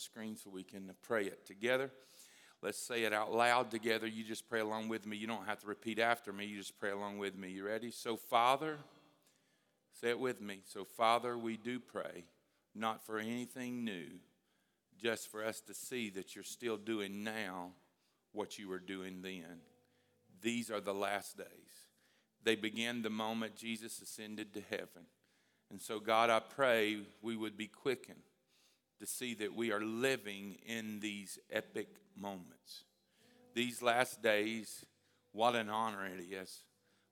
screen so we can pray it together. Let's say it out loud together. You just pray along with me. You don't have to repeat after me. You just pray along with me. You ready? So, Father, say it with me. So, Father, we do pray, not for anything new, just for us to see that you're still doing now what you were doing then. These are the last days. They began the moment Jesus ascended to heaven. And so, God, I pray we would be quickened to see that we are living in these epic moments. These last days, what an honor it is.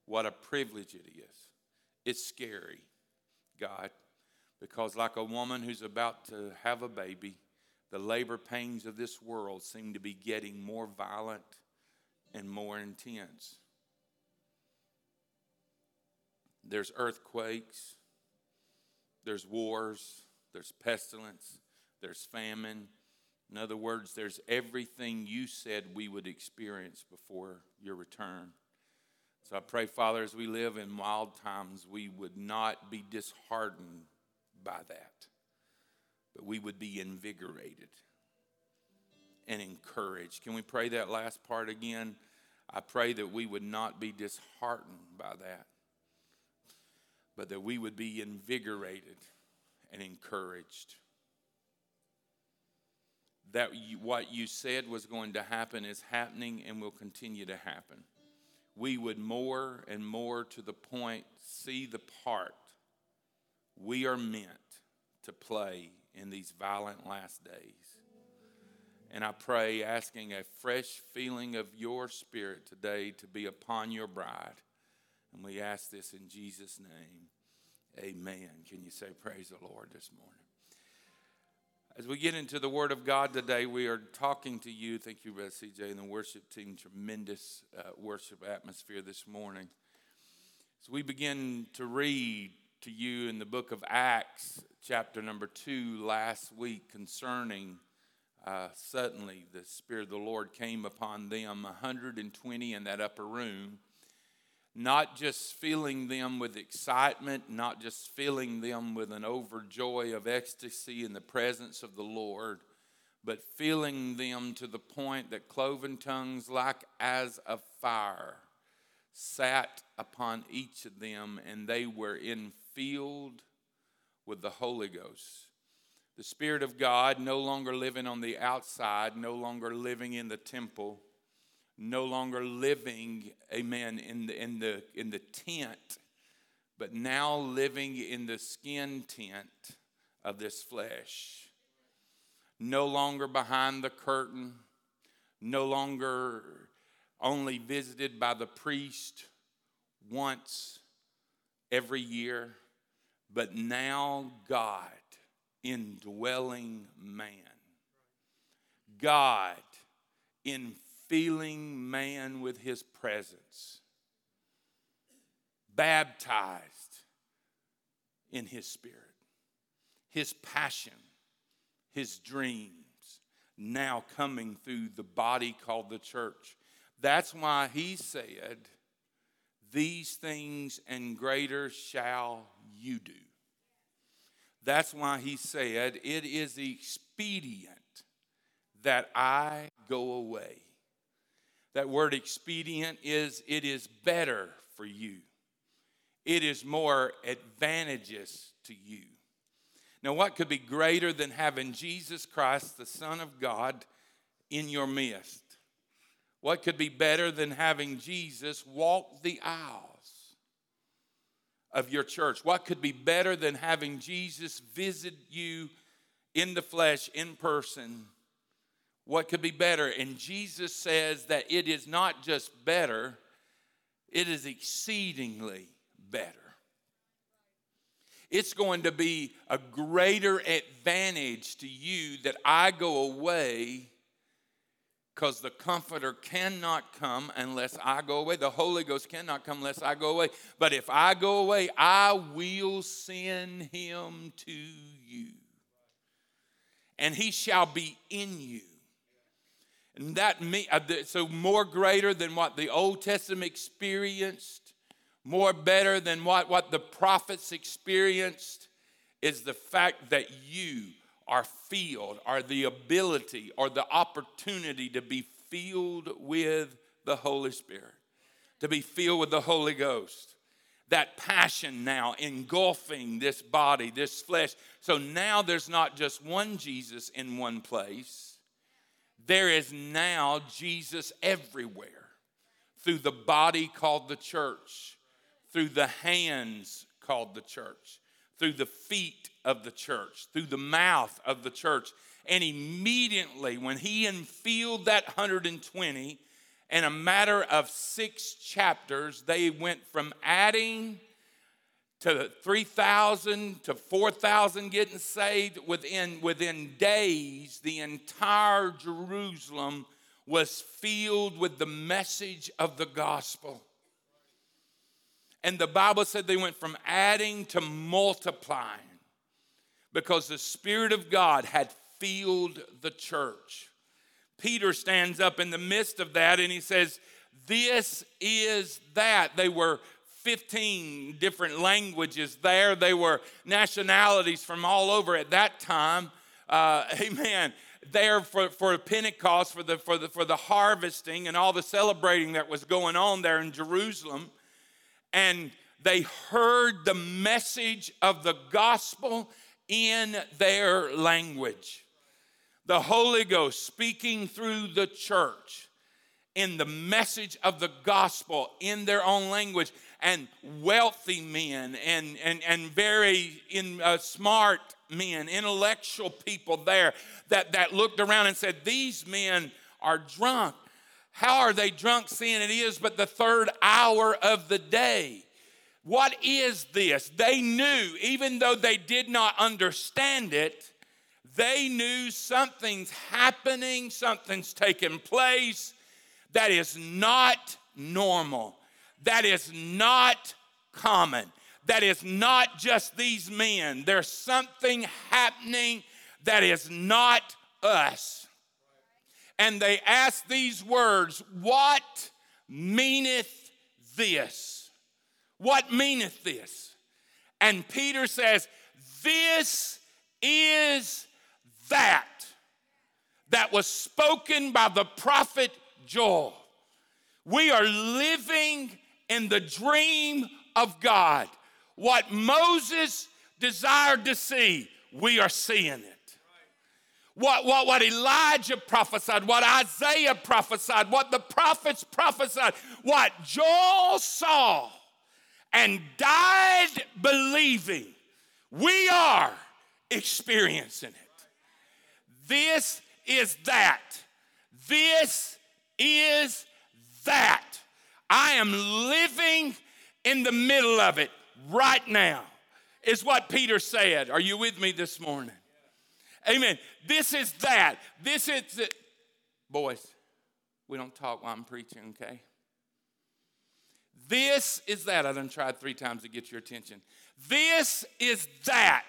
What a privilege it is. It's scary, God, because like a woman who's about to have a baby, the labor pains of this world seem to be getting more violent and more intense. There's earthquakes, there's wars, there's pestilence, there's famine. In other words, there's everything you said we would experience before your return. So I pray, Father, as we live in wild times, we would not be disheartened by that, but we would be invigorated and encouraged. Can we pray that last part again? I pray that we would not be disheartened by that, but that we would be invigorated and encouraged that you, what you said was going to happen is happening and will continue to happen. We would more and more to the point see the part we are meant to play in these violent last days. And I pray, asking a fresh feeling of your spirit today to be upon your bride. And we ask this in Jesus' name. Amen. Can you say praise the Lord this morning? As we get into the Word of God today, we are talking to you. Thank you, CJ, and the worship team. Tremendous uh, worship atmosphere this morning. As we begin to read to you in the book of Acts, chapter number two, last week, concerning uh, suddenly the Spirit of the Lord came upon them, 120 in that upper room not just filling them with excitement, not just filling them with an overjoy of ecstasy in the presence of the Lord, but filling them to the point that cloven tongues, like as of fire, sat upon each of them, and they were infilled with the Holy Ghost. The Spirit of God no longer living on the outside, no longer living in the temple no longer living, amen, in the, in the, in the tent, but now living in the skin tent of this flesh. No longer behind the curtain, no longer only visited by the priest once every year, but now God indwelling man. God in filling man with his presence, baptized in his spirit, his passion, his dreams, now coming through the body called the church. That's why he said, These things and greater shall you do. That's why he said, It is expedient that I go away. That word expedient is it is better for you. It is more advantageous to you. Now, what could be greater than having Jesus Christ, the Son of God, in your midst? What could be better than having Jesus walk the aisles of your church? What could be better than having Jesus visit you in the flesh, in person? What could be better? And Jesus says that it is not just better, it is exceedingly better. It's going to be a greater advantage to you that I go away because the Comforter cannot come unless I go away. The Holy Ghost cannot come unless I go away. But if I go away, I will send him to you. And he shall be in you. And that me, uh, so more greater than what the Old Testament experienced, more better than what, what the prophets experienced, is the fact that you are filled, or the ability or the opportunity to be filled with the Holy Spirit, to be filled with the Holy Ghost. That passion now engulfing this body, this flesh. So now there's not just one Jesus in one place, there is now Jesus everywhere through the body called the church, through the hands called the church, through the feet of the church, through the mouth of the church. And immediately, when he infilled that 120, in a matter of six chapters, they went from adding to 3,000 to 4,000 getting saved within, within days. The entire Jerusalem was filled with the message of the gospel. And the Bible said they went from adding to multiplying because the Spirit of God had filled the church. Peter stands up in the midst of that and he says, This is that. They were 15 different languages there, they were nationalities from all over at that time. Uh, amen. There for, for Pentecost, for the, for, the, for the harvesting and all the celebrating that was going on there in Jerusalem. And they heard the message of the gospel in their language. The Holy Ghost speaking through the church in the message of the gospel in their own language and wealthy men and, and, and very in, uh, smart men, intellectual people there that, that looked around and said, These men are drunk. How are they drunk, seeing it is but the third hour of the day? What is this? They knew, even though they did not understand it, they knew something's happening, something's taking place that is not normal that is not common. That is not just these men. There's something happening that is not us. And they ask these words What meaneth this? What meaneth this? And Peter says, This is that that was spoken by the prophet Joel. We are living in the dream of God. What Moses desired to see, we are seeing it. What, what, what Elijah prophesied, what Isaiah prophesied, what the prophets prophesied, what Joel saw and died believing, we are experiencing it. This is that. This is that. I am living in the middle of it right now, is what Peter said. Are you with me this morning? Amen. This is that. This is it. Boys, we don't talk while I'm preaching, okay? This is that. I done tried three times to get your attention. This is that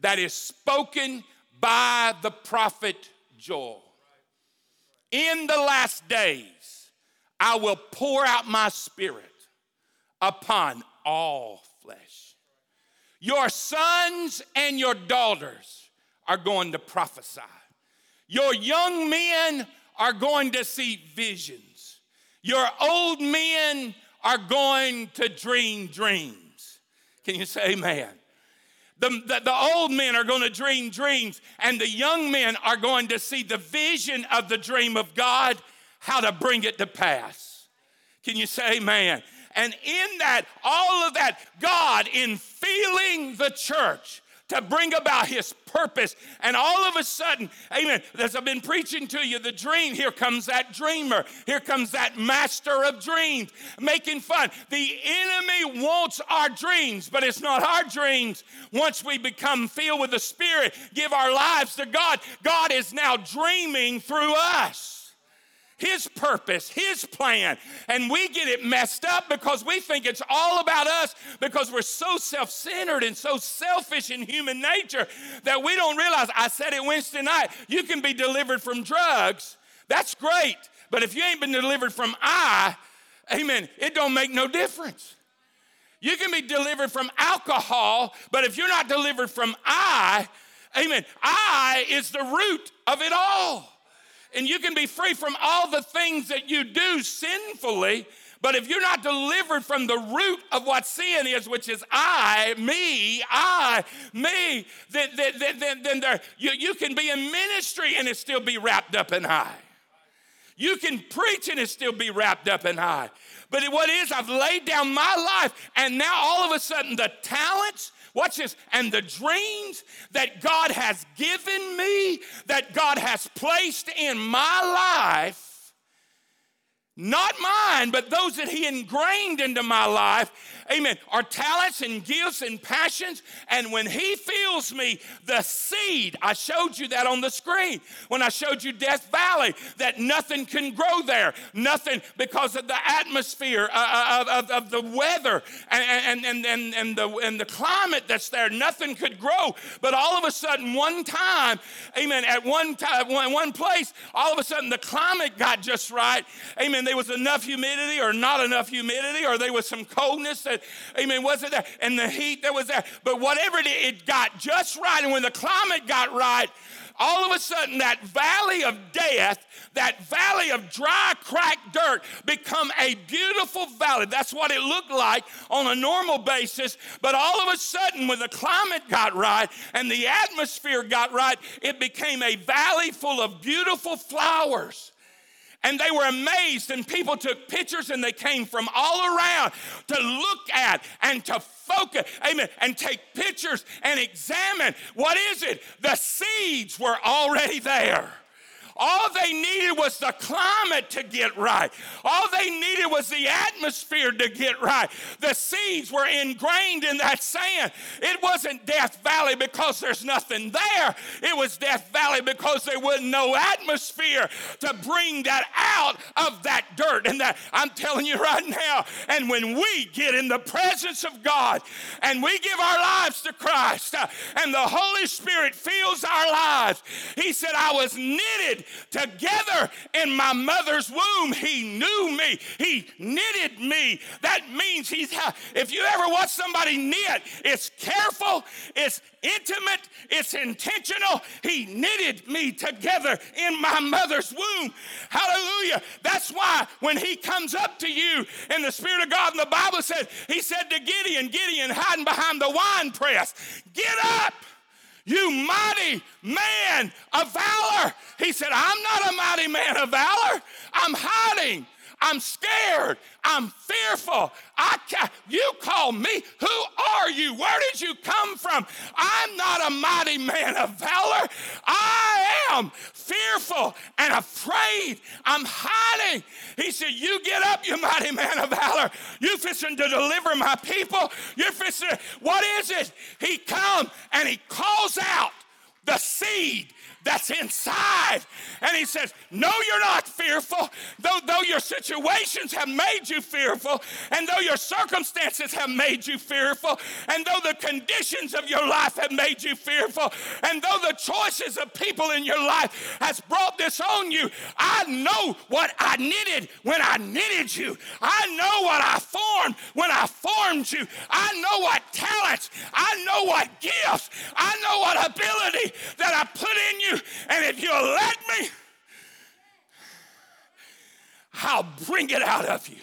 that is spoken by the prophet Joel. In the last days, I will pour out my spirit upon all flesh. Your sons and your daughters are going to prophesy. Your young men are going to see visions. Your old men are going to dream dreams. Can you say amen? The, the, the, old men are going to dream dreams, and the young men are going to see the vision of the dream of God how to bring it to pass. Can you say amen? And in that, all of that, God in feeling the church to bring about his purpose. And all of a sudden, amen, as I've been preaching to you, the dream, here comes that dreamer. Here comes that master of dreams making fun. The enemy wants our dreams, but it's not our dreams. Once we become filled with the Spirit, give our lives to God, God is now dreaming through us. His purpose, His plan. And we get it messed up because we think it's all about us because we're so self centered and so selfish in human nature that we don't realize. I said it Wednesday night you can be delivered from drugs. That's great. But if you ain't been delivered from I, amen, it don't make no difference. You can be delivered from alcohol, but if you're not delivered from I, Amen. I is the root of it all. And you can be free from all the things that you do sinfully, but if you're not delivered from the root of what sin is, which is I, me, I, me, then, then, then, then there, you, you can be in ministry and it still be wrapped up in I. You can preach and it still be wrapped up in I. But what is, I've laid down my life, and now all of a sudden the talents, watch this, and the dreams that God has given me, that God has placed in my life, not mine, but those that He ingrained into my life, amen, are talents and gifts and passions. And when He fills me, the seed, I showed you that on the screen. When I showed you Death Valley, that nothing can grow there, nothing because of the atmosphere, uh, uh of, of, of, the weather and, and, and, and, the, and the climate that's there, nothing could grow. But all of a sudden, one time, amen, at one time, one, one place, all of a sudden the climate got just right, amen there was enough humidity or not enough humidity, or there was some coldness that, amen, wasn't there, and the heat that was there. But whatever it, it got just right. And when the climate got right, all of a sudden that valley of death, that valley of dry, cracked dirt, become a beautiful valley. That's what it looked like on a normal basis. But all of a sudden, when the climate got right and the atmosphere got right, it became a valley full of beautiful flowers. And they were amazed, and people took pictures and they came from all around to look at and to focus, amen, and take pictures and examine what is it? The seeds were already there. All they needed was the climate to get right. All they needed was the atmosphere to get right. The seeds were ingrained in that sand. It wasn't Death Valley because there's nothing there. It was Death Valley because there was no atmosphere to bring that out of that dirt. And that I'm telling you right now, and when we get in the presence of God and we give our lives to Christ uh, and the Holy Spirit fills our lives, He said, I was knitted Together in my mother's womb, He knew me. He knitted me. That means He's, if you ever watch somebody knit, it's careful, it's intimate, it's intentional. He knitted me together in my mother's womb. Hallelujah. That's why when he comes up to you in the Spirit of God, and the Bible says, he said to Gideon, Gideon hiding behind the wine press, get up you mighty man of valor. He said, I'm not a mighty man of valor. I'm hiding. I'm scared. I'm fearful. I ca- you call me. Who are you? Where did you come from? I'm not a mighty man of valor. I am fearful and afraid. I'm hiding. He said, You get up, you mighty man of valor. You fishing to deliver my people. You're fishing. What is it? He comes and he calls out the seed that's inside. And he says, No, you're not fearful. Though, though your situations have made you fearful, and though your circumstances have made you fearful, and though the conditions of your life have made you fearful, and though the choices of people in your life has brought this on you, I know what I knitted when I knitted you. I know what I formed when I formed you. I know what talents, I know what gifts, I know what ability that I put in you and if you'll let me, I'll bring it out of you.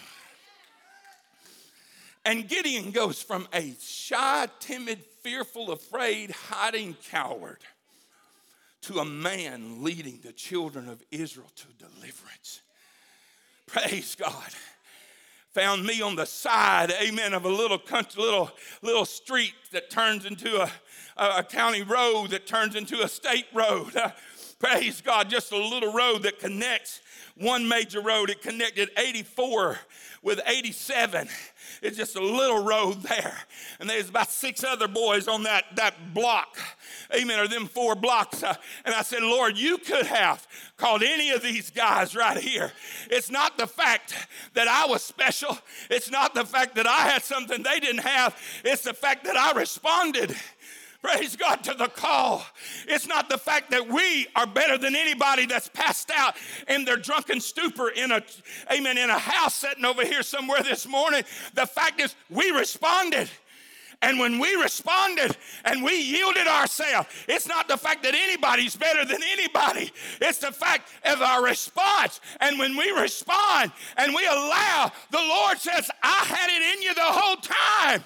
And Gideon goes from a shy, timid, fearful, afraid, hiding coward to a man leading the children of Israel to deliverance. Praise God. Found me on the side, amen, of a little country, little, little street that turns into a, a, county road that turns into a state road. Praise God, just a little road that connects one major road. It connected 84 with 87. It's just a little road there. And there's about six other boys on that, that block. Amen. Or them four blocks. Uh, and I said, Lord, you could have called any of these guys right here. It's not the fact that I was special. It's not the fact that I had something they didn't have. It's the fact that I responded praise God, to the call. It's not the fact that we are better than anybody that's passed out in their drunken stupor in a, amen, in a house sitting over here somewhere this morning. The fact is, we responded. And when we responded and we yielded ourselves, it's not the fact that anybody's better than anybody, it's the fact of our response. And when we respond and we allow, the Lord says, I had it in you the whole time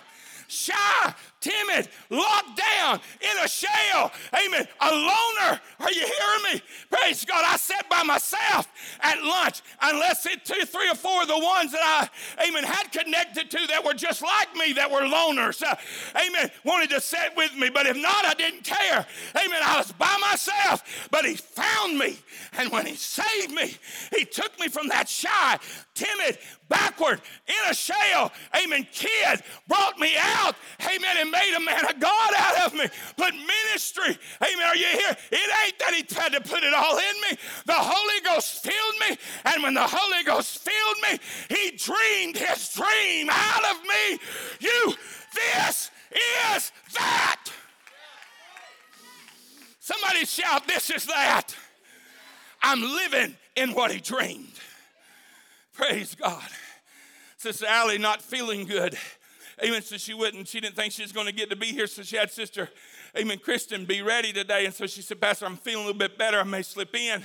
shy, timid, locked down in a shell. Amen. A loner. Are you hearing me? Praise God. I sat by myself at lunch, unless it two, three or four of the ones that I, amen, had connected to that were just like me, that were loners. Uh, amen. Wanted to sit with me, but if not, I didn't care. Amen. I was by myself, but He found me. And when He saved me, He took me from that shy, timid, backward, in a shell, amen, kid, brought me out, amen, and made a man of God out of me. Put ministry, amen, are you here? It ain't that he tried to put it all in me. The Holy Ghost filled me, and when the Holy Ghost filled me, he dreamed his dream out of me. You, this is that. Somebody shout, This is that. I'm living in what he dreamed. Praise God. Sister Allie not feeling good. Amen. So she wouldn't, she didn't think she was going to get to be here. So she had Sister, Amen, Kristen be ready today. And so she said, Pastor, I'm feeling a little bit better. I may slip in.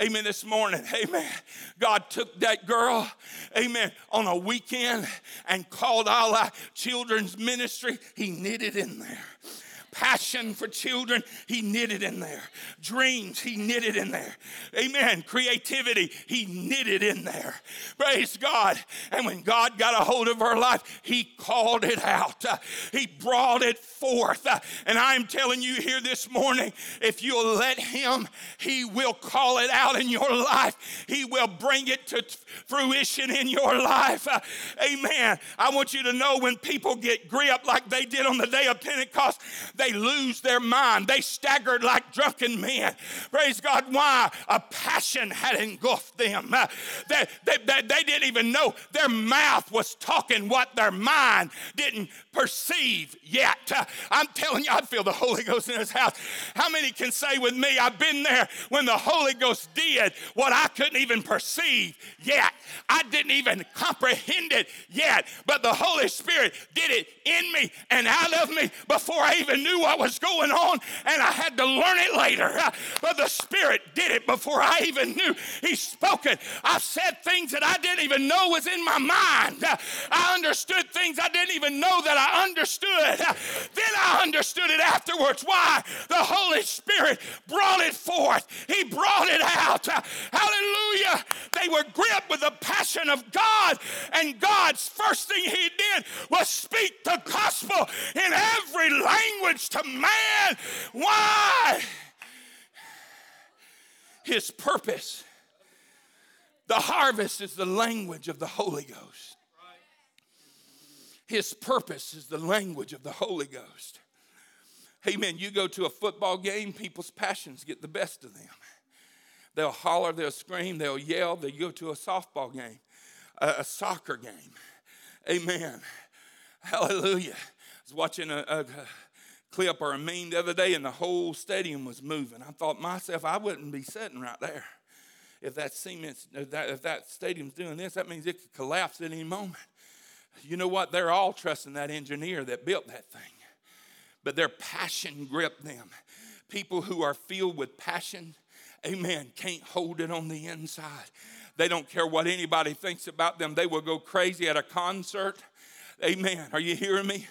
Amen. This morning. Amen. God took that girl, amen, on a weekend and called all our children's ministry. He knitted in there passion for children, he knitted in there. Dreams, he knitted in there. Amen. Creativity, he knitted in there. Praise God. And when God got a hold of her life, he called it out. Uh, he brought it forth. Uh, and I'm telling you here this morning, if you'll let him, he will call it out in your life. He will bring it to fruition in your life. Uh, amen. I want you to know when people get gripped like they did on the day of Pentecost, they they lose their mind. They staggered like drunken men. Praise God. Why? A passion had engulfed them. Uh, they, they, they, they didn't even know their mouth was talking what their mind didn't perceive yet. I'm telling you, I feel the Holy Ghost in this house. How many can say with me, I've been there when the Holy Ghost did what I couldn't even perceive yet? I didn't even comprehend it yet, but the Holy Spirit did it in me and out of me before I even knew what was going on, and I had to learn it later. But the Spirit did it before I even knew. He spoke it. I said things that I didn't even know was in my mind. I understood things I didn't even know that I understood. Then I understood it afterwards. Why? The Holy Spirit brought it forth, He brought it out. Hallelujah. They were gripped with the passion of God, and God's first thing He did was speak the gospel in every language to man. Why? His purpose. The harvest is the language of the Holy Ghost. His purpose is the language of the Holy Ghost. Amen. You go to a football game, people's passions get the best of them. They'll holler, they'll scream, they'll yell. They go to a softball game, a, a soccer game. Amen. Hallelujah. I was watching a, a, clip or a meme the other day, and the whole stadium was moving. I thought myself, I wouldn't be sitting right there. If that cement, if that, if that stadium's doing this, that means it could collapse at any moment. You know what? They're all trusting that engineer that built that thing. But their passion gripped them. People who are filled with passion, amen, can't hold it on the inside. They don't care what anybody thinks about them. They will go crazy at a concert. Amen. Are you hearing me?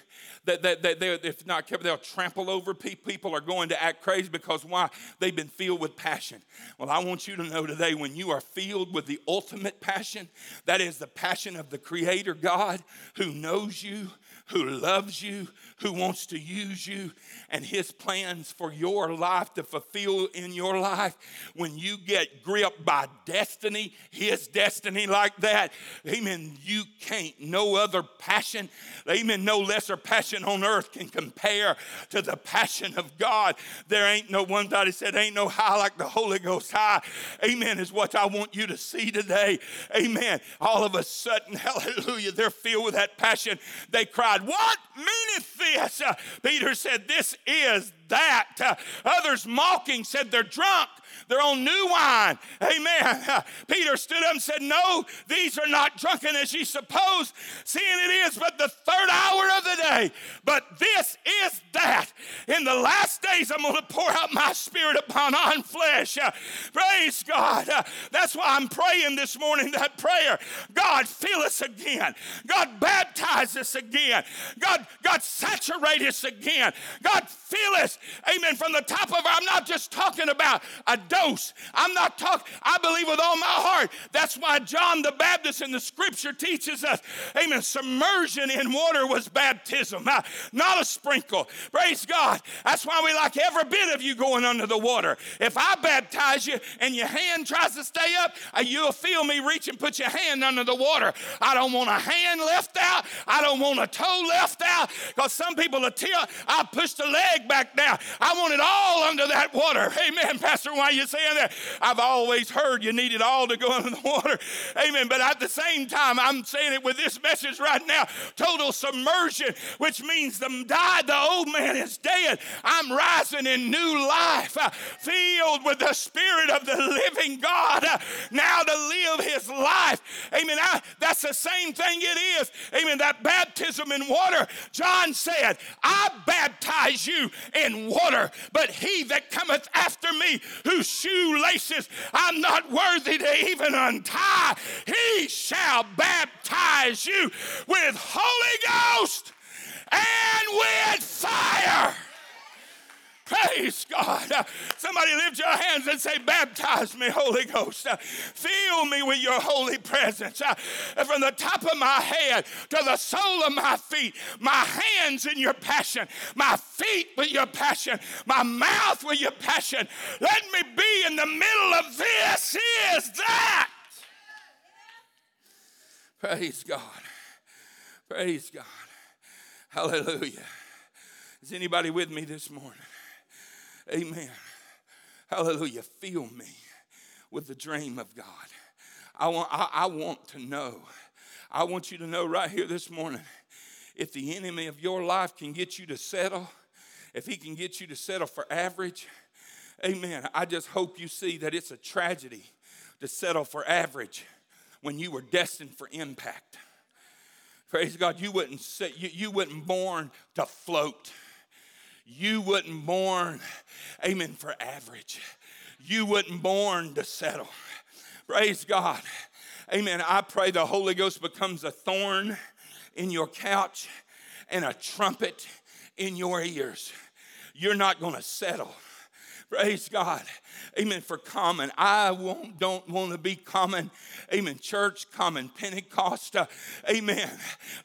That, that, that they, if not careful, they'll trample over people. People are going to act crazy because why? They've been filled with passion. Well, I want you to know today when you are filled with the ultimate passion, that is the passion of the Creator God who knows you, who loves you, who wants to use you, and His plans for your life to fulfill in your life. When you get gripped by destiny, His destiny like that, amen, you can't. No other passion, amen, no lesser passion on earth can compare to the passion of God. There ain't no one that said, ain't no high like the Holy Ghost high. Amen, is what I want you to see today. Amen. All of a sudden, hallelujah, they're filled with that passion. They cried, What meaneth this? Uh, Peter said, This is that. Uh, others mocking said they're drunk. They're on new wine. Amen. Uh, Peter stood up and said, No, these are not drunken as ye suppose, seeing it is but the third hour of the day. But this is that. In the last days, I'm going to pour out my spirit upon on flesh. Uh, praise God. Uh, that's why I'm praying this morning that prayer. God, fill us again. God, baptize us again. God, God, saturate us again. God, fill us. Amen. From the top of our, I'm not just talking about a dose. I'm not talking, I believe with all my heart. That's why John the Baptist in the scripture teaches us, amen, submersion in water was baptism, not a sprinkle. Praise God. That's why we like every bit of you going under the water. If I baptize you and your hand tries to stay up, uh, you'll feel me reach and put your hand under the water. I don't want a hand left out. I don't want a toe left out because some people will tell, I push the leg back down. I want it all under that water. Amen, Pastor. Why are you saying that? I've always heard you need it all to go under the water. Amen. But at the same time, I'm saying it with this message right now total submersion, which means the died, the old man is dead. I'm rising in new life, uh, filled with the Spirit of the living God, uh, now to live his life. Amen. I, that's the same thing it is. Amen. That baptism in water, John said, I baptize you in water, but he that cometh after me, whose shoelaces I'm not worthy to even untie, he shall baptize you with Holy Ghost and with fire. Praise God. Somebody lift your hands and say, Baptize me, Holy Ghost. Fill me with your holy presence. From the top of my head to the sole of my feet, my hands in your passion, my feet with your passion, my mouth with your passion. Let me be in the middle of this. Is that? Praise God. Praise God. Hallelujah. Is anybody with me this morning? Amen. Hallelujah. Fill me with the dream of God. I want, I, I want to know. I want you to know right here this morning if the enemy of your life can get you to settle, if he can get you to settle for average, amen. I just hope you see that it's a tragedy to settle for average when you were destined for impact. Praise God, you wouldn't, you, you wouldn't born to float you wasn't born, amen, for average. You wasn't born to settle. Praise God. Amen. I pray the Holy Ghost becomes a thorn in your couch and a trumpet in your ears. You're not going to settle. Praise God. Amen. For common. I won't, don't want to be common. Amen. Church, common Pentecost. Amen.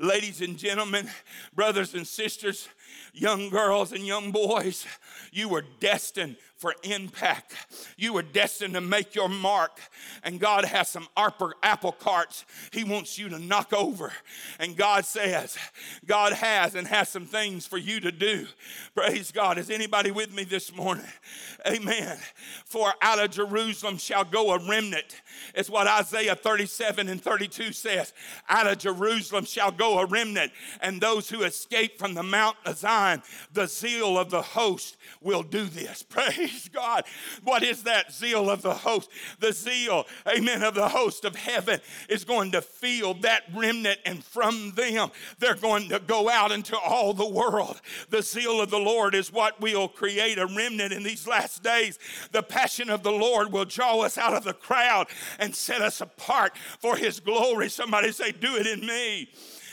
Ladies and gentlemen, brothers and sisters, young girls and young boys, you were destined for impact. You were destined to make your mark. And God has some apple carts He wants you to knock over. And God says, God has and has some things for you to do. Praise God. Is anybody with me this morning? Amen. For out of Jerusalem shall go a remnant. It's what Isaiah 37 and 32 says. Out of Jerusalem shall go a remnant, and those who escape from the Mount of Zion, the zeal of the host will do this. Praise God. What is that zeal of the host? The zeal, amen, of the host of heaven is going to feel that remnant, and from them, they're going to go out into all the world. The zeal of the Lord is what will create a remnant in these last days. The passion of the Lord will draw us out of the crowd and set us apart for his glory. Somebody say, Do it in me.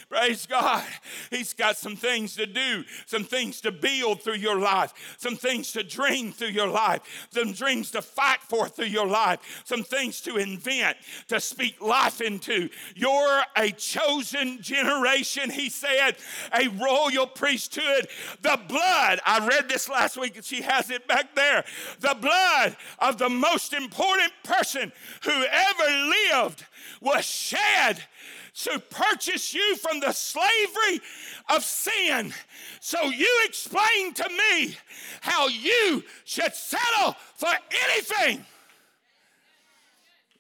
Praise God. He's got some things to do, some things to build through your life, some things to dream through your life, some dreams to fight for through your life, some things to invent, to speak life into. You're a chosen generation, he said, a royal priesthood. The blood, I read this last week she has it back there. The blood of the most important person who ever lived was shed to purchase you from the slavery of sin. So you explain to me how you should settle for anything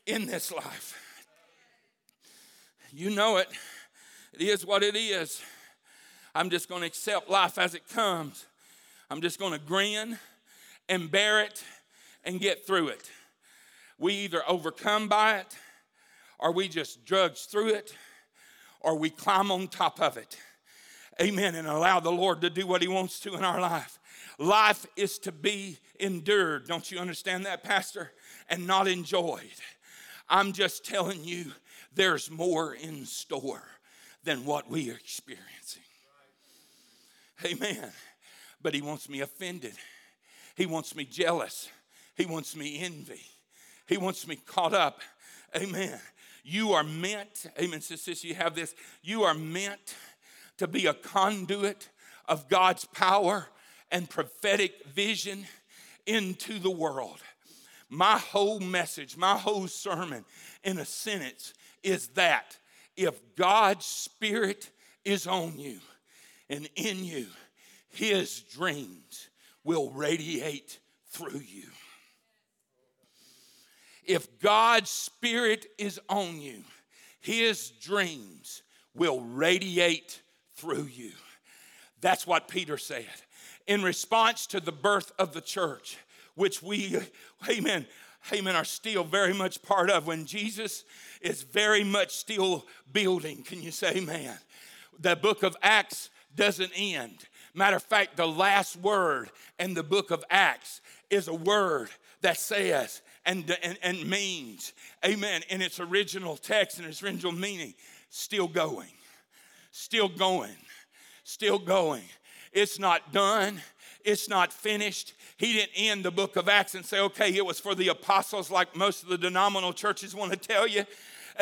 in this life. You know it. It is what it is. I'm just going to accept life as it comes. I'm just going to grin and bear it and get through it. We either overcome by it or we just drudge through it or we climb on top of it. Amen. And allow the Lord to do what He wants to in our life. Life is to be endured. Don't you understand that, Pastor? And not enjoyed. I'm just telling you, there's more in store than what we are experiencing. Amen. But He wants me offended, He wants me jealous, He wants me envy, He wants me caught up. Amen. You are meant, amen, sisters, you have this, you are meant to be a conduit of God's power and prophetic vision into the world. My whole message, my whole sermon in a sentence is that if God's Spirit is on you and in you, His dreams will radiate through you. If God's Spirit is on you, His dreams will radiate through you. That's what Peter said. In response to the birth of the church, which we, amen, amen, are still very much part of, when Jesus is very much still building. Can you say amen? The book of Acts doesn't end. Matter of fact, the last word in the book of Acts is a word that says and, and, and means, amen, in its original text and its original meaning, still going, still going, still going. It's not done. It's not finished. He didn't end the book of Acts and say, okay, it was for the apostles, like most of the denominational churches want to tell you.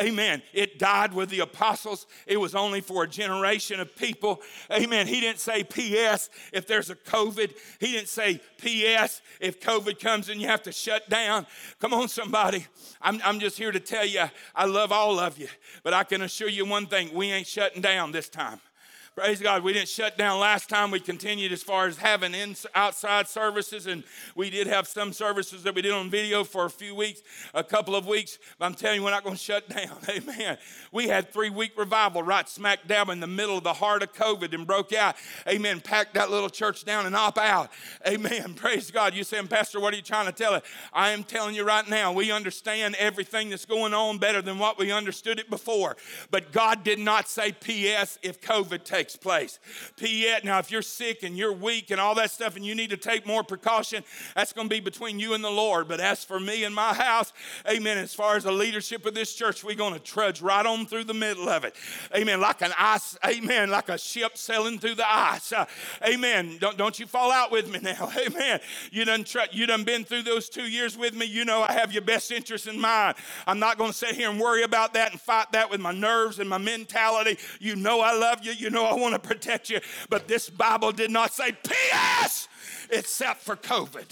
Amen. It died with the apostles. It was only for a generation of people. Amen. He didn't say P.S. if there's a COVID. He didn't say P.S. if COVID comes and you have to shut down. Come on, somebody. I'm, I'm just here to tell you, I love all of you, but I can assure you one thing we ain't shutting down this time. Praise God. We didn't shut down last time. We continued as far as having in, outside services, and we did have some services that we did on video for a few weeks, a couple of weeks. But I'm telling you, we're not going to shut down. Amen. We had three week revival right smack dab in the middle of the heart of COVID and broke out. Amen. Packed that little church down and op out. Amen. Praise God. You saying, Pastor, what are you trying to tell us? I am telling you right now, we understand everything that's going on better than what we understood it before. But God did not say P.S. if COVID takes takes place. P.S. Now, if you're sick and you're weak and all that stuff and you need to take more precaution, that's going to be between you and the Lord. But as for me and my house, amen, as far as the leadership of this church, we're going to trudge right on through the middle of it. Amen. Like an ice, amen, like a ship sailing through the ice. Uh, amen. Don't, don't you fall out with me now. Amen. You done, tr- you done been through those two years with me. You know I have your best interest in mind. I'm not going to sit here and worry about that and fight that with my nerves and my mentality. You know I love you. You know I want to protect you. But this Bible did not say P.S. except for COVID.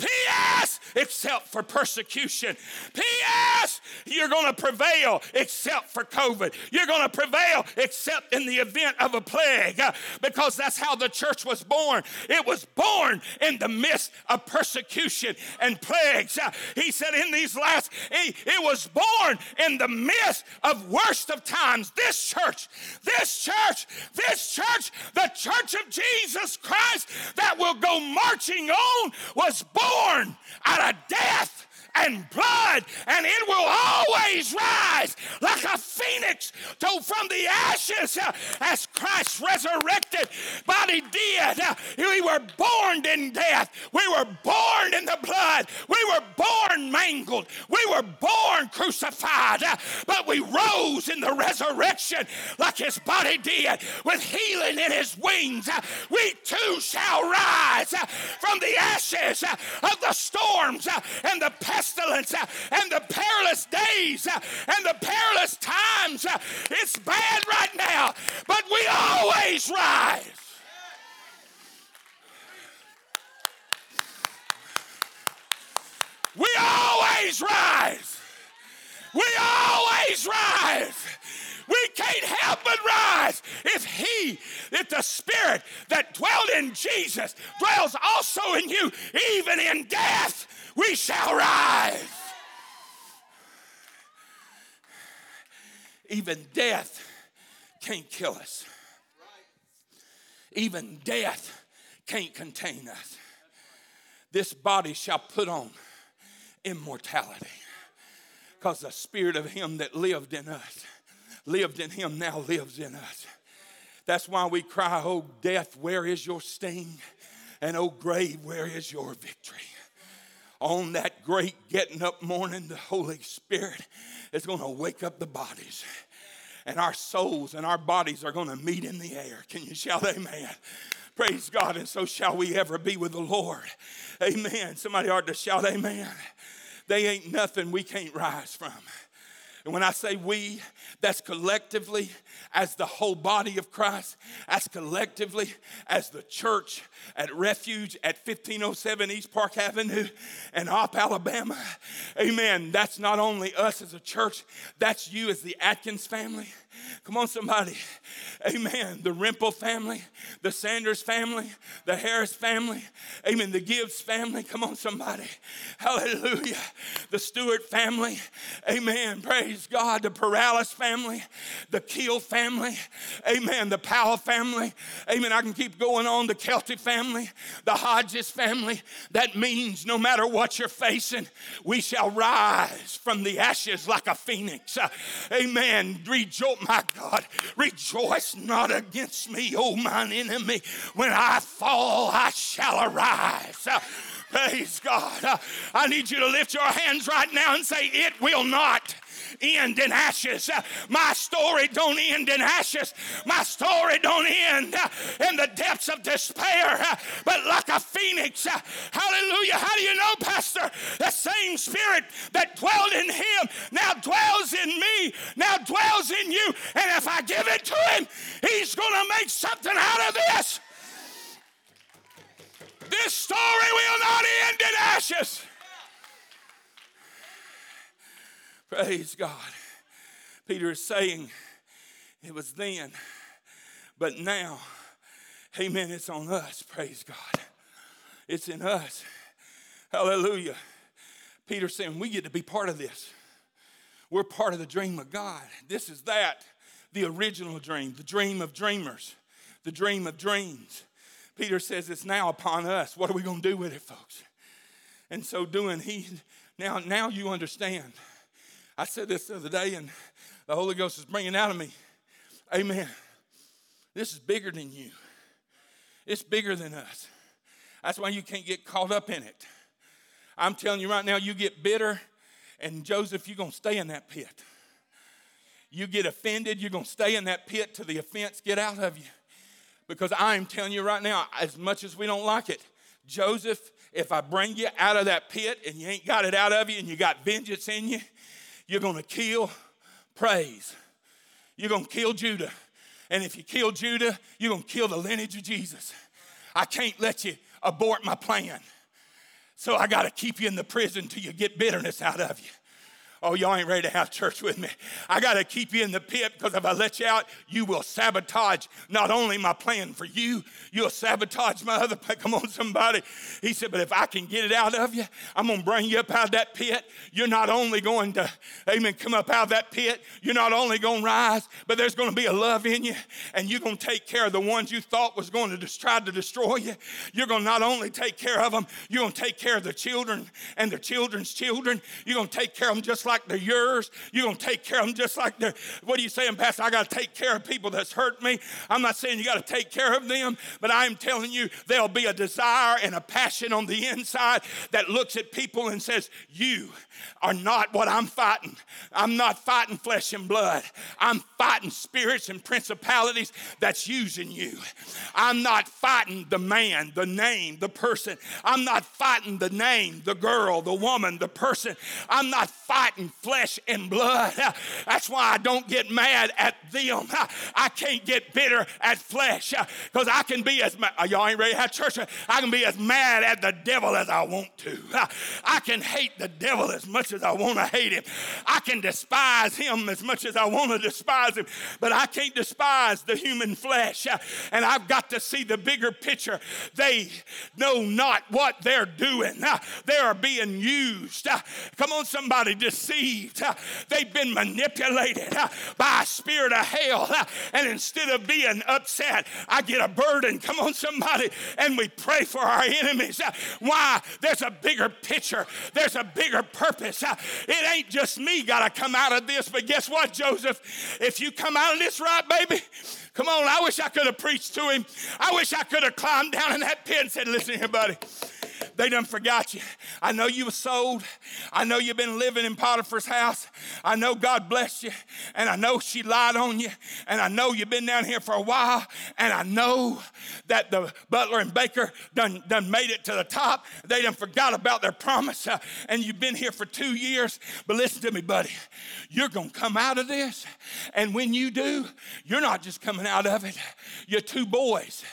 P.S. except for persecution. P.S. You're going to prevail except for COVID. You're going to prevail except in the event of a plague uh, because that's how the church was born. It was born in the midst of persecution and plagues. Uh, he said, in these last, it was born in the midst of worst of times. This church, this church, this church, the church of Jesus Christ that will go marching on was born born out of death and blood, and it will always rise like a phoenix to, from the ashes uh, as Christ resurrected body did. Uh, we were born in death, we were born in the blood, we were born mangled, we were born crucified, uh, but we rose in the resurrection like his body did with healing in his wings. Uh, we too shall rise uh, from the ashes uh, of the storms and the pestilence uh, and the perilous days uh, and the perilous times. Uh, it's bad right now, but we always rise. We always rise. We always rise. We can't help but rise if He, if the Spirit that dwelt in Jesus dwells also in you, even in death we shall rise. Even death can't kill us. Even death can't contain us. This body shall put on immortality because the spirit of him that lived in us, lived in him, now lives in us. That's why we cry, Oh, death, where is your sting? And oh, grave, where is your victory? On that great getting up morning, the Holy Spirit is going to wake up the bodies. And our souls and our bodies are going to meet in the air. Can you shout amen? Praise God. And so shall we ever be with the Lord. Amen. Somebody ought to shout amen. They ain't nothing we can't rise from. And when I say we, that's collectively as the whole body of Christ, as collectively as the church at Refuge at 1507 East Park Avenue and Opp, Alabama. Amen. That's not only us as a church, that's you as the Atkins family. Come on, somebody. Amen. The Rimple family, the Sanders family, the Harris family. Amen. The Gibbs family. Come on, somebody. Hallelujah. The Stewart family. Amen. Praise God. The Paralysis family, the Keel family. Amen. The Powell family. Amen. I can keep going on. The Kelty family, the Hodges family. That means no matter what you're facing, we shall rise from the ashes like a phoenix. Uh, amen. Rejoice my God, rejoice not against me, O mine enemy. When I fall, I shall arise. Praise God. I need you to lift your hands right now and say, It will not end in ashes. My story don't end in ashes. My story don't end in the depths of despair, but like a phoenix. Hallelujah. How do you know, Pastor? The same spirit that dwelled in him now dwells in me, now dwells in you. And if I give it to him, he's going to make something out of this. This story will not end in ashes. Praise God. Peter is saying it was then, but now, amen, it's on us. Praise God. It's in us. Hallelujah. Peter saying we get to be part of this. We're part of the dream of God. This is that, the original dream, the dream of dreamers, the dream of dreams. Peter says it's now upon us. What are we going to do with it, folks? And so doing, he now now you understand I said this the other day, and the Holy Ghost is bringing out of me. Amen. This is bigger than you, it's bigger than us. That's why you can't get caught up in it. I'm telling you right now, you get bitter, and Joseph, you're going to stay in that pit. You get offended, you're going to stay in that pit till the offense get out of you. Because I'm telling you right now, as much as we don't like it, Joseph, if I bring you out of that pit and you ain't got it out of you and you got vengeance in you, you're going to kill praise. You're going to kill Judah. And if you kill Judah, you're going to kill the lineage of Jesus. I can't let you abort my plan. So I got to keep you in the prison till you get bitterness out of you. Oh, y'all ain't ready to have church with me. I got to keep you in the pit because if I let you out, you will sabotage not only my plan for you, you'll sabotage my other plan. Come on, somebody. He said, but if I can get it out of you, I'm going to bring you up out of that pit. You're not only going to, amen, come up out of that pit, you're not only going to rise, but there's going to be a love in you, and you're going to take care of the ones you thought was going to just try to destroy you. You're going to not only take care of them, you're going to take care of the children and the children's children. You're going to take care of them just like they're yours. You're going to take care of them just like they're. What are you saying, Pastor? I got to take care of people that's hurt me. I'm not saying you got to take care of them, but I'm telling you there'll be a desire and a passion on the inside that looks at people and says, You are not what I'm fighting. I'm not fighting flesh and blood. I'm fighting spirits and principalities that's using you. I'm not fighting the man, the name, the person. I'm not fighting the name, the girl, the woman, the person. I'm not fighting flesh and blood. That's why I don't get mad at them. I can't get bitter at flesh because I can be as mad. Y'all ain't ready to have church. I can be as mad at the devil as I want to. I can hate the devil as much as I want to hate him. I can despise him as much as I want to despise him, but I can't despise the human flesh. And I've got to see the bigger picture. They know not what they're doing, they are being used. Come on, somebody, just deceived. They've been manipulated by a spirit of hell. And instead of being upset, I get a burden. Come on, somebody. And we pray for our enemies. Why? There's a bigger picture, there's a bigger purpose. It ain't just me got to come out of this, but guess what, Joseph? If you come out of this right, baby, come on, I wish I could have preached to him. I wish I could have climbed down in that pit and said, Listen here, buddy. They done forgot you. I know you were sold. I know you've been living in Potiphar's house. I know God blessed you. And I know she lied on you. And I know you've been down here for a while. And I know that the butler and baker done, done made it to the top. They done forgot about their promise. Uh, and you've been here for two years. But listen to me, buddy. You're going to come out of this. And when you do, you're not just coming out of it. You're two boys.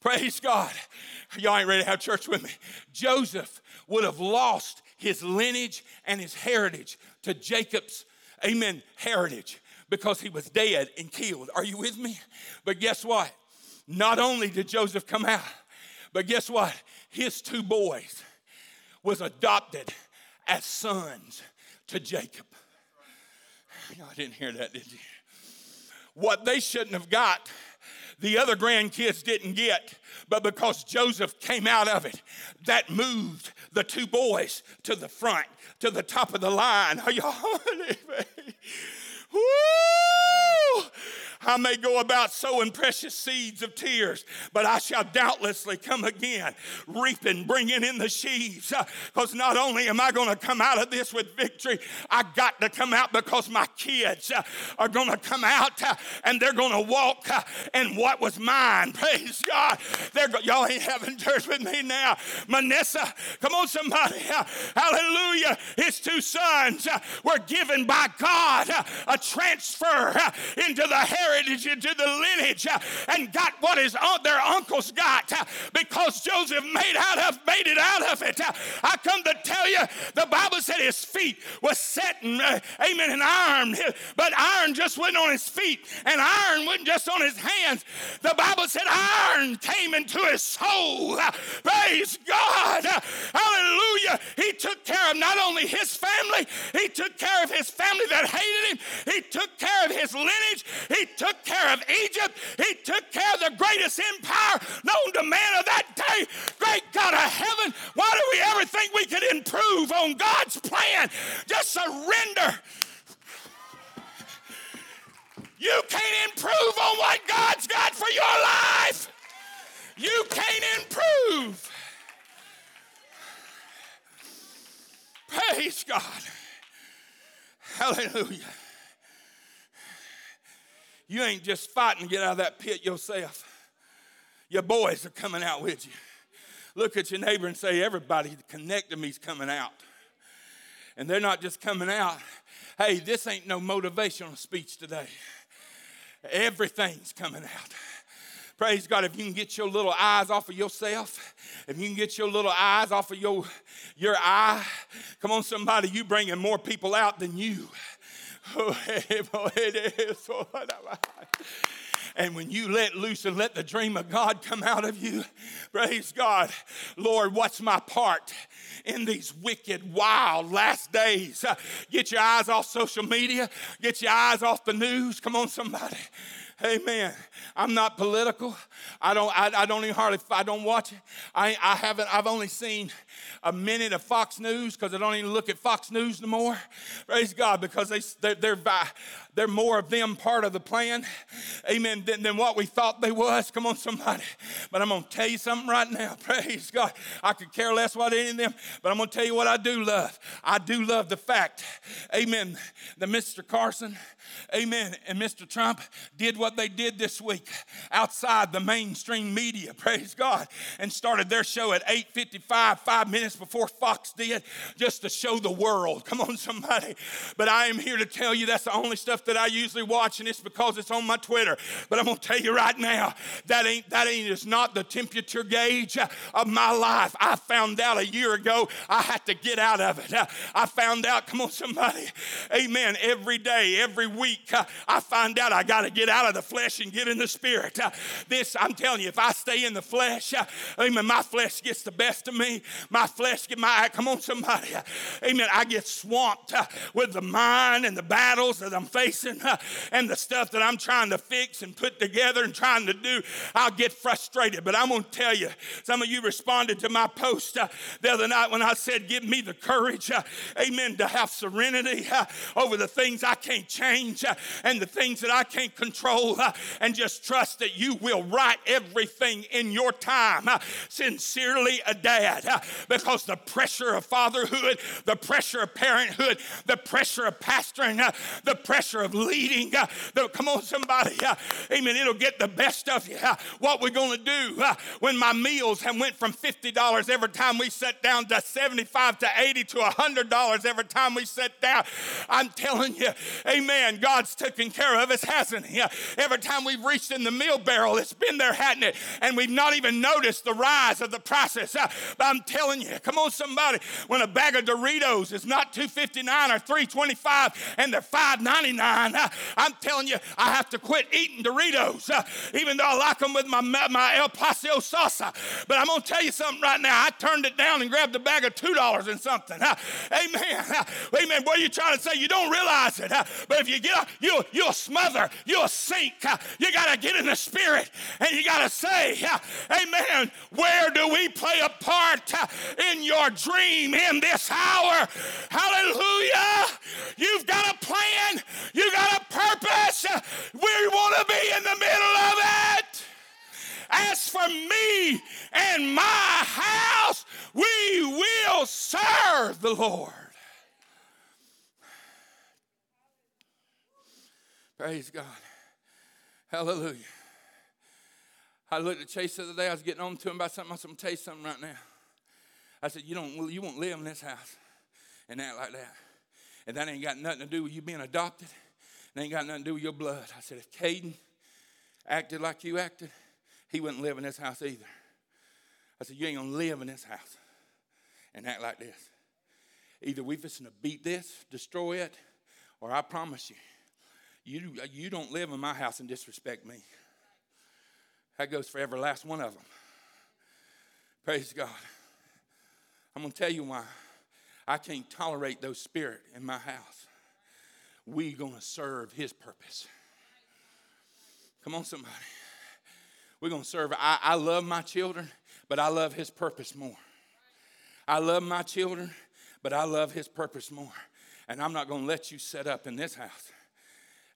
Praise God. Y'all ain't ready to have church with me. Joseph would have lost his lineage and his heritage to Jacob's, amen, heritage because he was dead and killed. Are you with me? But guess what? Not only did Joseph come out, but guess what? His two boys was adopted as sons to Jacob. Y'all didn't hear that, did you? What they shouldn't have got the other grandkids didn't get, but because Joseph came out of it, that moved the two boys to the front, to the top of the line. Are y'all Woo! I may go about sowing precious seeds of tears, but I shall doubtlessly come again, reaping, bringing in the sheaves. Because uh, not only am I going to come out of this with victory, I got to come out because my kids uh, are going to come out uh, and they're going to walk in what was mine. Praise God. They're go- Y'all ain't having church with me now. Manasseh, come on, somebody. Hallelujah. His two sons were given by God a transfer into the heritage heritage into the lineage uh, and got what his their uncles got uh, because Joseph made out of made it out of it. Uh, I come to tell you, the Bible said his feet was set in amen and iron, but iron just wasn't on his feet, and iron wasn't just on his hands. The Bible said iron came into his soul. Praise God. Hallelujah. He took care of not only his family, he took care of his family that hated him. He took care of his lineage. He took care of Egypt. He took care of the greatest empire known to man of that day. Great God of heaven, why do we ever think we could improve on God's plan? Just surrender. You can't improve on what God's got for your life. You can't improve. Praise God. Hallelujah. You ain't just fighting to get out of that pit yourself. Your boys are coming out with you. Look at your neighbor and say, Everybody connected me's coming out. And they're not just coming out. Hey, this ain't no motivational speech today. Everything's coming out. Praise God. If you can get your little eyes off of yourself, if you can get your little eyes off of your, your eye, come on, somebody, you bringing more people out than you. And when you let loose and let the dream of God come out of you, praise God, Lord, what's my part in these wicked, wild last days? Get your eyes off social media, get your eyes off the news. Come on, somebody. Amen. I'm not political. I don't. I, I don't even hardly. I don't watch it. I, I haven't. I've only seen a minute of Fox News because I don't even look at Fox News no more. Praise God because they they're they're, they're more of them part of the plan. Amen. Than, than what we thought they was. Come on, somebody. But I'm gonna tell you something right now. Praise God. I could care less what any of them. But I'm gonna tell you what I do love. I do love the fact. Amen. That Mr. Carlson amen, and Mr. Trump did what they did this week outside the mainstream media, praise God, and started their show at 8.55, five minutes before Fox did, just to show the world. Come on, somebody. But I am here to tell you that's the only stuff that I usually watch, and it's because it's on my Twitter. But I'm gonna tell you right now, that ain't that ain't is not the temperature gauge of my life. I found out a year ago I had to get out of it. I found out, come on, somebody, amen, every day, every week, I find out I got to get out of the flesh and get in the spirit. This, I'm telling you, if I stay in the flesh, amen, my flesh gets the best of me. My flesh get my, come on, somebody. Amen. I get swamped with the mind and the battles that I'm facing uh, and the stuff that I'm trying to fix and put together and trying to do. I'll get frustrated. But I'm going to tell you, some of you responded to my post uh, the other night when I said, Give me the courage, uh, amen, to have serenity uh, over the things I can't change uh, and the things that I can't control and just trust that you will write everything in your time. Sincerely, a dad, because the pressure of fatherhood, the pressure of parenthood, the pressure of pastoring, the pressure of leading, uh, the, come on, somebody, uh, amen, it'll get the best of you. Uh, what we're going to do when my meals have went from $50 every time we sat down to 75 to 80 to $100 every time we sit down. I'm telling you, amen, God's taken care of us, hasn't He? Every time we've reached in the meal barrel, it's been there, hadn't it? And we've not even noticed the rise of the prices. Uh, but I'm telling you, come on, somebody, when a bag of Doritos is not 259 or 325 and they're 599, uh, I'm telling you, I have to quit eating Doritos, uh, even though I like them with my, my El Paso salsa. But I'm going to tell you something right now. I turned it down and grabbed a bag of $2 and something. Amen. Amen. What are you trying to say? You don't realize it. But if you get up, you, you'll smother, you'll sink. You got to get in the spirit and you got to say, Amen. Where do we play a part in your dream in this hour? Hallelujah. You've got a plan, you got a purpose. We want to be in the middle of it. As for me and my house, we will serve the Lord. Praise God. Hallelujah. I looked at Chase the other day. I was getting on to him about something. I said, I'm going to tell you something right now. I said, you, don't, you won't live in this house and act like that. And that ain't got nothing to do with you being adopted. It ain't got nothing to do with your blood. I said, if Caden acted like you acted, he wouldn't live in this house either. I said, you ain't to live in this house and act like this. Either we're fixing to beat this, destroy it, or I promise you, you, you don't live in my house and disrespect me. That goes for every last one of them. Praise God. I'm to tell you why. I can't tolerate those spirit in my house. We going to serve his purpose. Come on, somebody. We're going to serve. I, I love my children, but I love his purpose more. I love my children, but I love his purpose more. And I'm not going to let you set up in this house.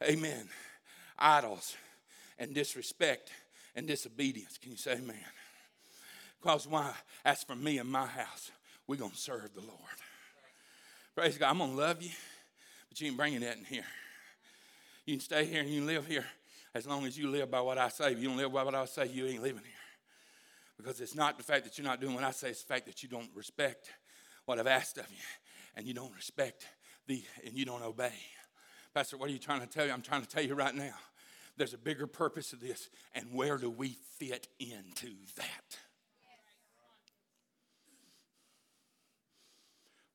Amen. Idols and disrespect and disobedience. Can you say amen? Because why? As for me and my house, we're going to serve the Lord. Praise God. I'm going to love you, but you ain't bringing that in here. You can stay here and you can live here as long as you live by what I say. If you don't live by what I say, you ain't living here. Because it's not the fact that you're not doing what I say, it's the fact that you don't respect what I've asked of you. And you don't respect the, and you don't obey. Pastor, what are you trying to tell you? I'm trying to tell you right now. There's a bigger purpose to this, and where do we fit into that?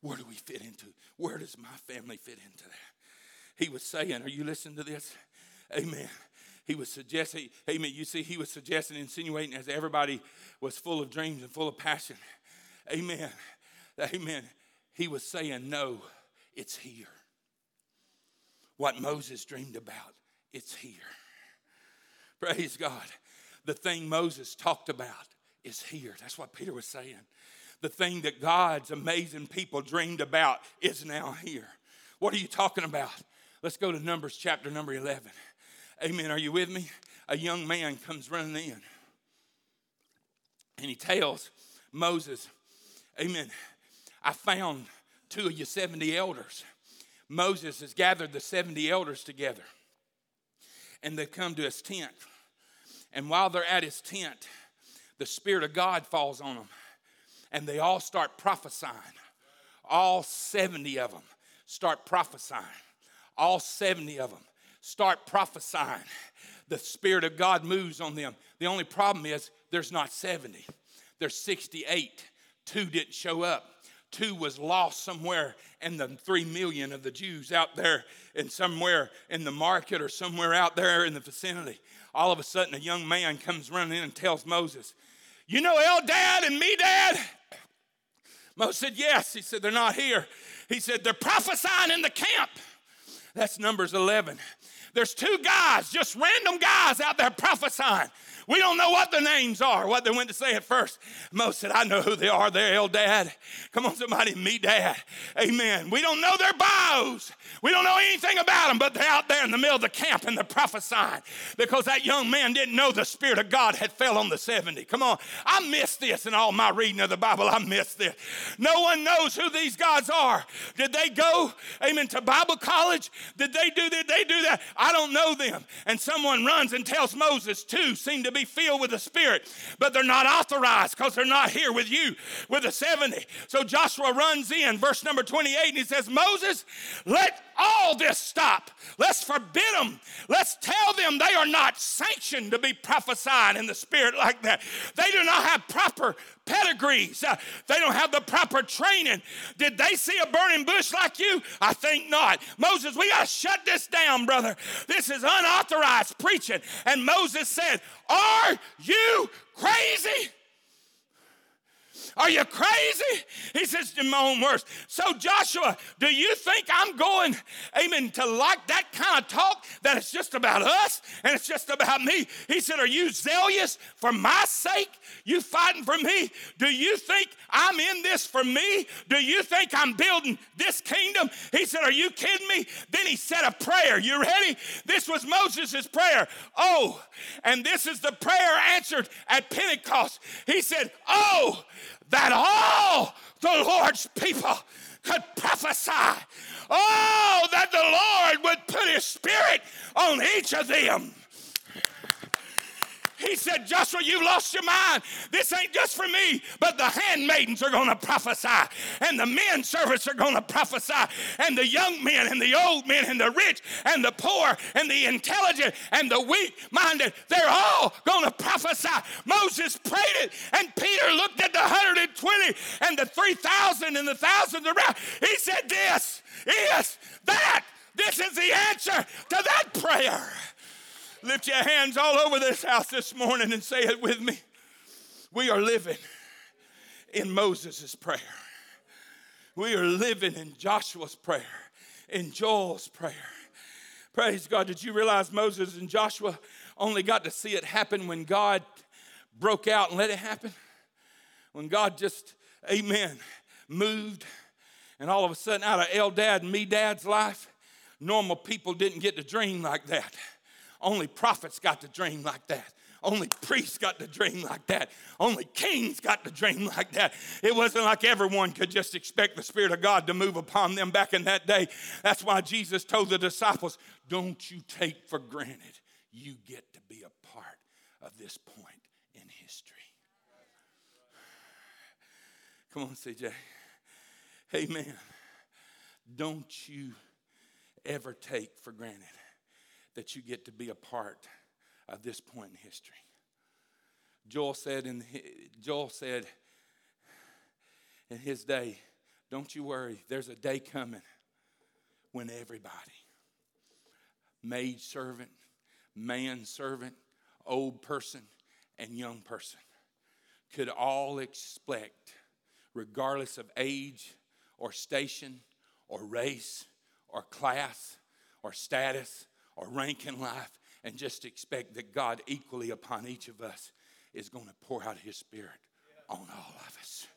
Where do we fit into? Where does my family fit into that? He was saying, Are you listening to this? Amen. He was suggesting, amen. You see, he was suggesting, insinuating as everybody was full of dreams and full of passion. Amen. Amen. He was saying, No, it's here. What Moses dreamed about, it's here. Praise God. The thing Moses talked about is here. That's what Peter was saying. The thing that God's amazing people dreamed about is now here. What are you talking about? Let's go to Numbers chapter number 11. Amen. Are you with me? A young man comes running in and he tells Moses, Amen. I found two of your 70 elders. Moses has gathered the 70 elders together and they come to his tent. And while they're at his tent, the Spirit of God falls on them and they all start prophesying. All 70 of them start prophesying. All 70 of them start prophesying. The Spirit of God moves on them. The only problem is there's not 70, there's 68. Two didn't show up. two was lost somewhere in the three million of the Jews out there and somewhere in the market or somewhere out there in the vicinity. All of a sudden, a young man comes running in and tells Moses, You know Eldad and Medad? Moses said, Yes. He said, They're not here. He said, They're prophesying in the camp. That's Numbers 11. There's two guys, just random guys out there prophesying. We don't know what the names are, what they went to say at first. Moses said, I know who they are. They're Eldad. Come on, somebody, Medad. Amen. We don't know their bios. We don't know anything about them, but they're out there in the middle of the camp and they're prophesying because that young man didn't know the Spirit of God had fell on the 70. Come on. I missed this in all my reading of the Bible. I missed this. No one knows who these gods are. Did they go, amen, to Bible college? Did they do Did they do that? I don't know them. And someone runs and tells Moses, two seem to be filled with the Spirit, but they're not authorized because they're not here with you with the 70. So Joshua runs in, verse number 28, and he says, Moses, let all this stop. Let's forbid them. Let's tell them they are not sanctioned to be prophesying in the Spirit like that. They do not have proper pedigrees. Uh, they don't have the proper training. Did they see a burning bush like you? I think not. Moses, we got to shut this down, brother. This is unauthorized preaching. And Moses said, Are you crazy? Are you crazy? He says to my own words. So, Joshua, do you think I'm going, amen, to like that kind of talk that it's just about us and it's just about me? He said, Are you zealous for my sake? You fighting for me? Do you think I'm in this for me? Do you think I'm building this kingdom? He said, Are you kidding me? Then he said a prayer. You ready? This was Moses' prayer. Oh, and this is the prayer answered at Pentecost. He said, Oh, that all the Lord's people could prophesy. Oh, that the Lord would put his spirit on each of them. He said, Joshua, you've lost your mind. This ain't just for me, but the handmaidens are going to prophesy, and the men servants are going to prophesy, and the young men, and the old men, and the rich, and the poor, and the intelligent, and the weak minded, they're all going to prophesy. Moses prayed it, and Peter looked at the 120 and the 3,000 and the thousands around. He said, This is that. This is the answer to that prayer. Lift your hands all over this house this morning and say it with me. We are living in Moses' prayer. We are living in Joshua's prayer, in Joel's prayer. Praise God. Did you realize Moses and Joshua only got to see it happen when God broke out and let it happen? When God just, amen, moved, and all of a sudden out of Eldad and Medad's life, normal people didn't get to dream like that. Only prophets got to dream like that. Only priests got to dream like that. Only kings got to dream like that. It wasn't like everyone could just expect the Spirit of God to move upon them back in that day. That's why Jesus told the disciples, Don't you take for granted you get to be a part of this point in history. Come on, CJ. Amen. Don't you ever take for granted that you get to be a part of this point in history. Joel said in Joel said in his day, don't you worry, there's a day coming when everybody, maid servant, man servant, old person, and young person, could all expect, regardless of age or station or race or class or status or rank in life and just expect that God equally upon each of us is going to pour out his spirit on all of us.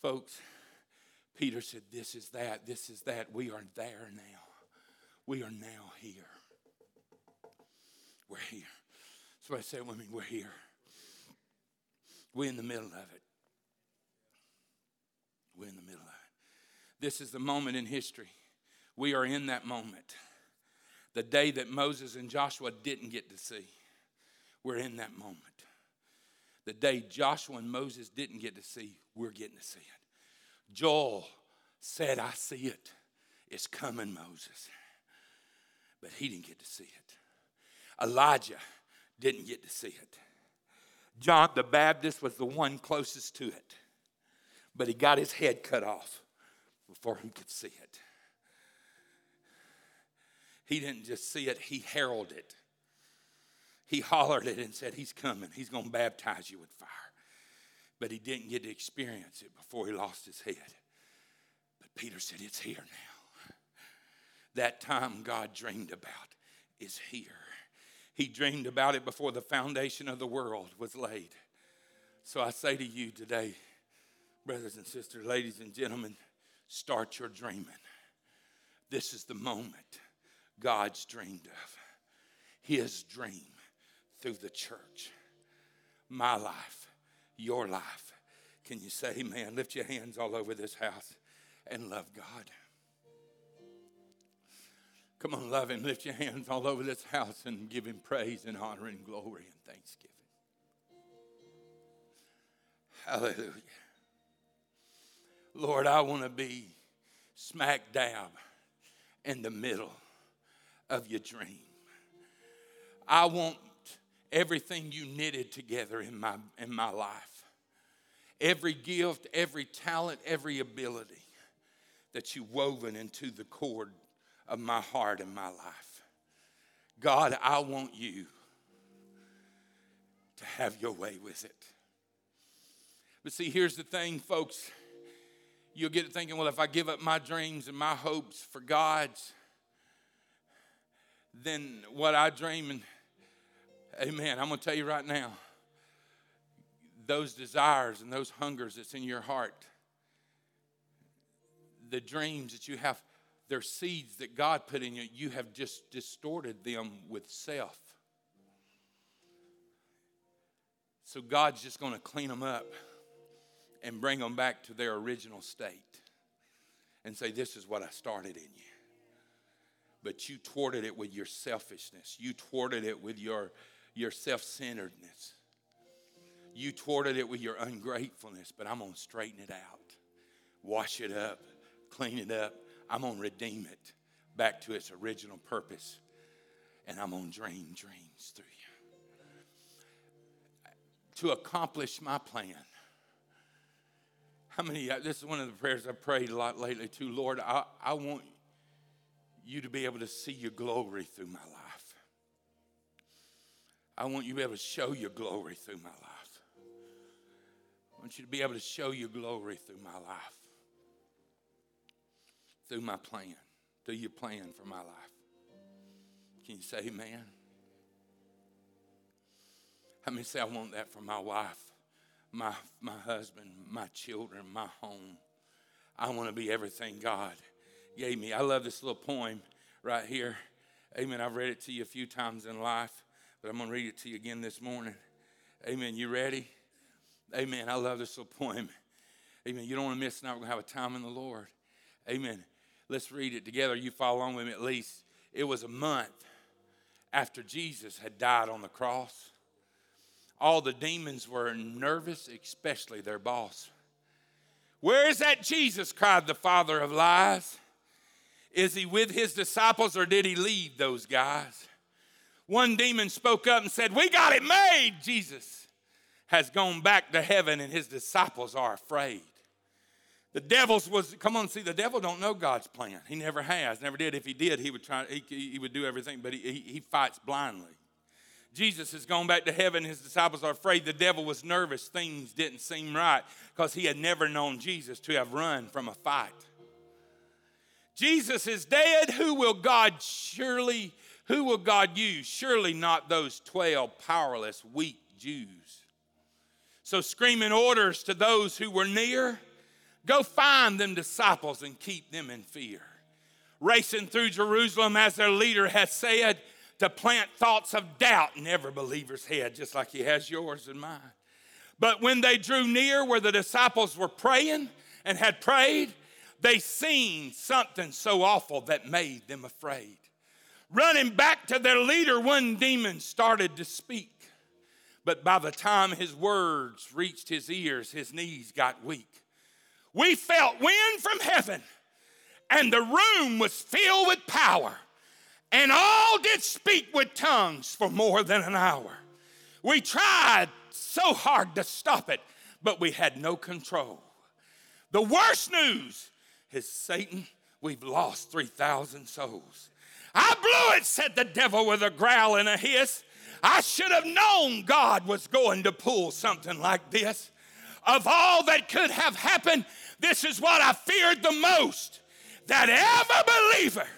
Folks, Peter said, This is that, this is that. We are there now. We are now here. We're here. Somebody say it with me, we're here. We're in the middle of it. We're in the middle of it. This is the moment in history we are in that moment. The day that Moses and Joshua didn't get to see. We're in that moment. The day Joshua and Moses didn't get to see, we're getting to see it. Joel said, I see it. It's coming, Moses. But he didn't get to see it. Elijah didn't get to see it. John the Baptist was the one closest to it. but he got his head cut off before he could see it. He didn't just see it, he heralded it. He hollered it and said, He's coming. He's going to baptize you with fire. But he didn't get to experience it before he lost his head. But Peter said, It's here now. That time God dreamed about is here. He dreamed about it before the foundation of the world was laid. So I say to you today, brothers and sisters, ladies and gentlemen, start your dreaming. This is the moment God's dreamed of. His dream through the church. My life, your life. Can you say amen? Lift your hands all over this house and love God. Come on, love Him. Lift your hands all over this house and give Him praise and honor and glory and thanksgiving. Hallelujah. Lord, I want to be smack dab in the middle of your dream. I want everything you knitted together in my, in my life every gift, every talent, every ability that you woven into the cord of my heart and my life. God, I want you to have your way with it. But see, here's the thing, folks. You'll get to thinking, well, if I give up my dreams and my hopes for God's, then what I dream and amen, I'm going to tell you right now, those desires and those hungers that's in your heart, the dreams that you have, they're seeds that God put in you. You have just distorted them with self. So God's just going to clean them up and bring them back to their original state and say, This is what I started in you. But you thwarted it with your selfishness, you thwarted it with your, your self centeredness, you thwarted it with your ungratefulness. But I'm going to straighten it out, wash it up, clean it up. I'm going to redeem it back to its original purpose. And I'm going to dream dreams through you. To accomplish my plan, how many, this is one of the prayers I've prayed a lot lately too. Lord, I, I want you to be able to see your glory through my life. I want you to be able to show your glory through my life. I want you to be able to show your glory through my life, through my plan, through your plan for my life. Can you say amen? How many say I want that for my wife? my, my husband, my children, my home. I want to be everything God gave me. I love this little poem right here. Amen. I've read it to you a few times in life, but I'm going to read it to you again this morning. Amen. You ready? Amen. I love this little poem. Amen. You don't want to miss. Now we're going to have a time in the Lord. Amen. Let's read it together. You follow along with me at least. It was a month after Jesus had died on the cross. All the demons were nervous, especially their boss. Where is that Jesus? cried the father of lies. Is he with his disciples or did he leave those guys? One demon spoke up and said, We got it made. Jesus has gone back to heaven and his disciples are afraid. The devil's was, come on, see, the devil don't know God's plan. He never has, never did. If he did, he would try, he, he would do everything, but he, he, he fights blindly. Jesus has gone back to heaven. His disciples are afraid. The devil was nervous. Things didn't seem right because he had never known Jesus to have run from a fight. Jesus is dead. Who will God surely, who will God use? Surely not those 12 powerless, weak Jews. So, screaming orders to those who were near go find them disciples and keep them in fear. Racing through Jerusalem as their leader has said, to plant thoughts of doubt in every believer's head, just like He has yours and mine. But when they drew near where the disciples were praying and had prayed, they seen something so awful that made them afraid. Running back to their leader, one demon started to speak. But by the time his words reached his ears, his knees got weak. We felt wind from heaven, and the room was filled with power and all did speak with tongues for more than an hour. We tried so hard to stop it, but we had no control. The worst news is Satan, we've lost 3,000 souls. I blew it, said the devil with a growl and a hiss. I should have known God was going to pull something like this. Of all that could have happened, this is what I feared the most that every believer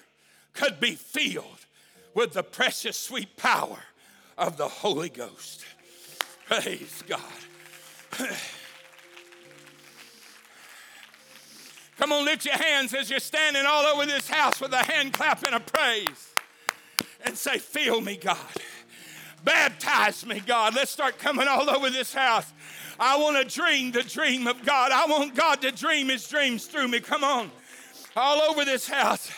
could be filled with the precious sweet power of the Holy Ghost. Praise God. Come on, lift your hands as you're standing all over this house with a hand clap and a praise and say, Fill me, God. Baptize me, God. Let's start coming all over this house. I want to dream the dream of God. I want God to dream his dreams through me. Come on. All over this house.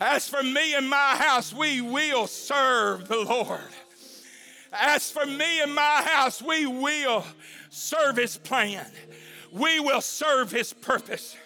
As for me and my house, we will serve the Lord. As for me and my house, we will serve his plan. We will serve his purpose.